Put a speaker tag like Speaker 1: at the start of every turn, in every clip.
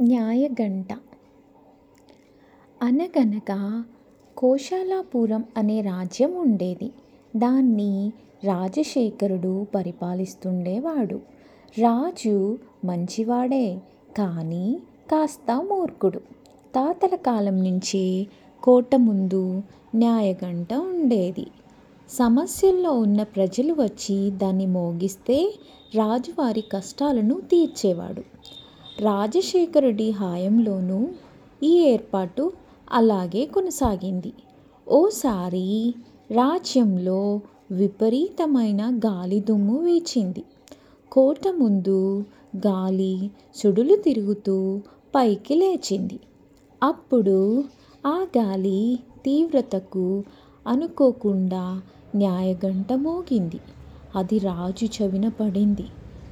Speaker 1: న్యాయగంట. అనగనగా కోశాలాపురం అనే రాజ్యం ఉండేది. దాన్ని రాజశేఖరుడు పరిపాలిస్తుండేవాడు. రాజు మంచివాడే కానీ కాస్త మూర్ఖుడు. తాతల కాలం నుంచే కోట ముందు న్యాయగంట ఉండేది. సమస్యల్లో ఉన్న ప్రజలు వచ్చి దాన్ని మోగిస్తే రాజు వారి కష్టాలను తీర్చేవాడు. రాజశేఖరుడి హయాంలోనూ ఈ ఏర్పాటు అలాగే కొనసాగింది. ఓసారి రాజ్యంలో విపరీతమైన గాలి దుమ్ము వీచింది. కోట ముందు గాలి సుడులు తిరుగుతూ పైకి లేచింది. అప్పుడు ఆ గాలి తీవ్రతకు అనుకోకుండా న్యాయగంట మోగింది. అది రాజు చెవిన పడింది.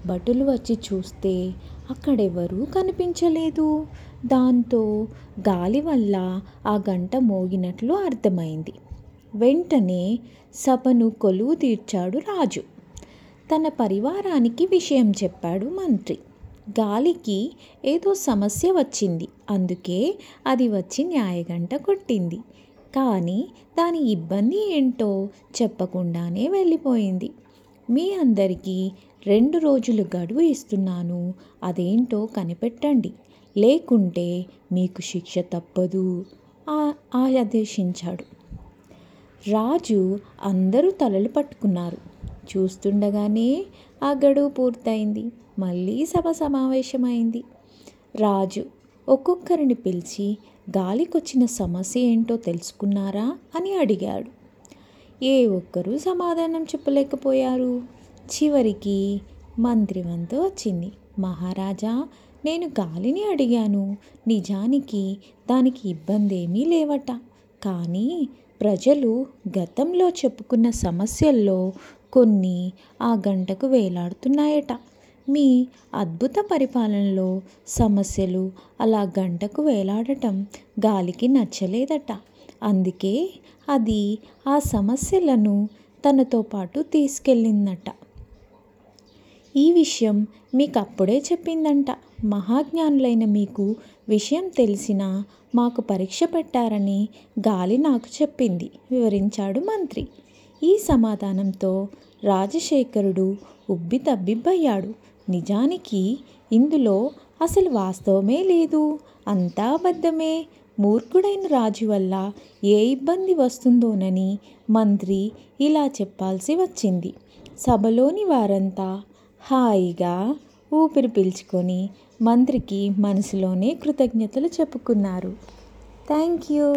Speaker 1: భటులు వచ్చి చూస్తే అక్కడెవరూ కనిపించలేదు. దాంతో గాలి వల్ల ఆ గంట మోగినట్లు అర్థమైంది. వెంటనే సభను కొలువు తీర్చాడు రాజు. తన పరివారానికి విషయం చెప్పాడు మంత్రి. గాలికి ఏదో సమస్య వచ్చింది. అందుకే అది వచ్చి న్యాయగంట కొట్టింది. కానీ దాని ఇబ్బంది ఏంటో చెప్పకుండానే వెళ్ళిపోయింది. మీ అందరికీ రెండు రోజులు గడువు ఇస్తున్నాను. అదేంటో కనిపెట్టండి. లేకుంటే మీకు శిక్ష తప్పదు. ఆదేశించాడు. రాజు అందరూ తలలు పట్టుకున్నారు. చూస్తుండగానే ఆ గడువు పూర్తయింది. మళ్ళీ సభ సమావేశమైంది. రాజు ఒక్కొక్కరిని పిలిచి గాలికొచ్చిన సమస్య ఏంటో తెలుసుకున్నారా? అని అడిగాడు. ఏ ఒక్కరూ సమాధానం చెప్పలేకపోయారు. చివరికి మంత్రి వంతు వచ్చింది. మహారాజా నేను గాలిని అడిగాను. నిజానికి దానికి ఇబ్బంది ఏమీ లేవట. కానీ ప్రజలు గతంలో చెప్పుకున్న సమస్యల్లో కొన్ని ఆ గంటకు వేలాడుతున్నాయట. మీ అద్భుత పరిపాలనలో సమస్యలు అలా గంటకు వేలాడటం గాలికి నచ్చలేదట. అందుకే అది ఆ సమస్యలను తనతో పాటు తీసుకెళ్ళిందట. ఈ విషయం మీకు అప్పుడే చెప్పిందంట. మహాజ్ఞానులైన మీకు విషయం తెలిసినా మాకు పరీక్ష పెట్టారని గాలి నాకు చెప్పింది వివరించాడు మంత్రి. ఈ సమాధానంతో రాజశేఖరుడు ఉబ్బి తబ్బిబ్బయ్యాడు. నిజానికి ఇందులో అసలు వాస్తవమే లేదు. అంతా అబద్ధమే. మూర్ఖుడైన రాజు వల్ల ఏ ఇబ్బంది వస్తుందోనని మంత్రి ఇలా చెప్పాల్సి వచ్చింది. సభలోని వారంతా హాయిగా ఊపిరి పీల్చుకొని మంత్రికి మనసులోనే కృతజ్ఞతలు చెప్పుకున్నారు. Thank you.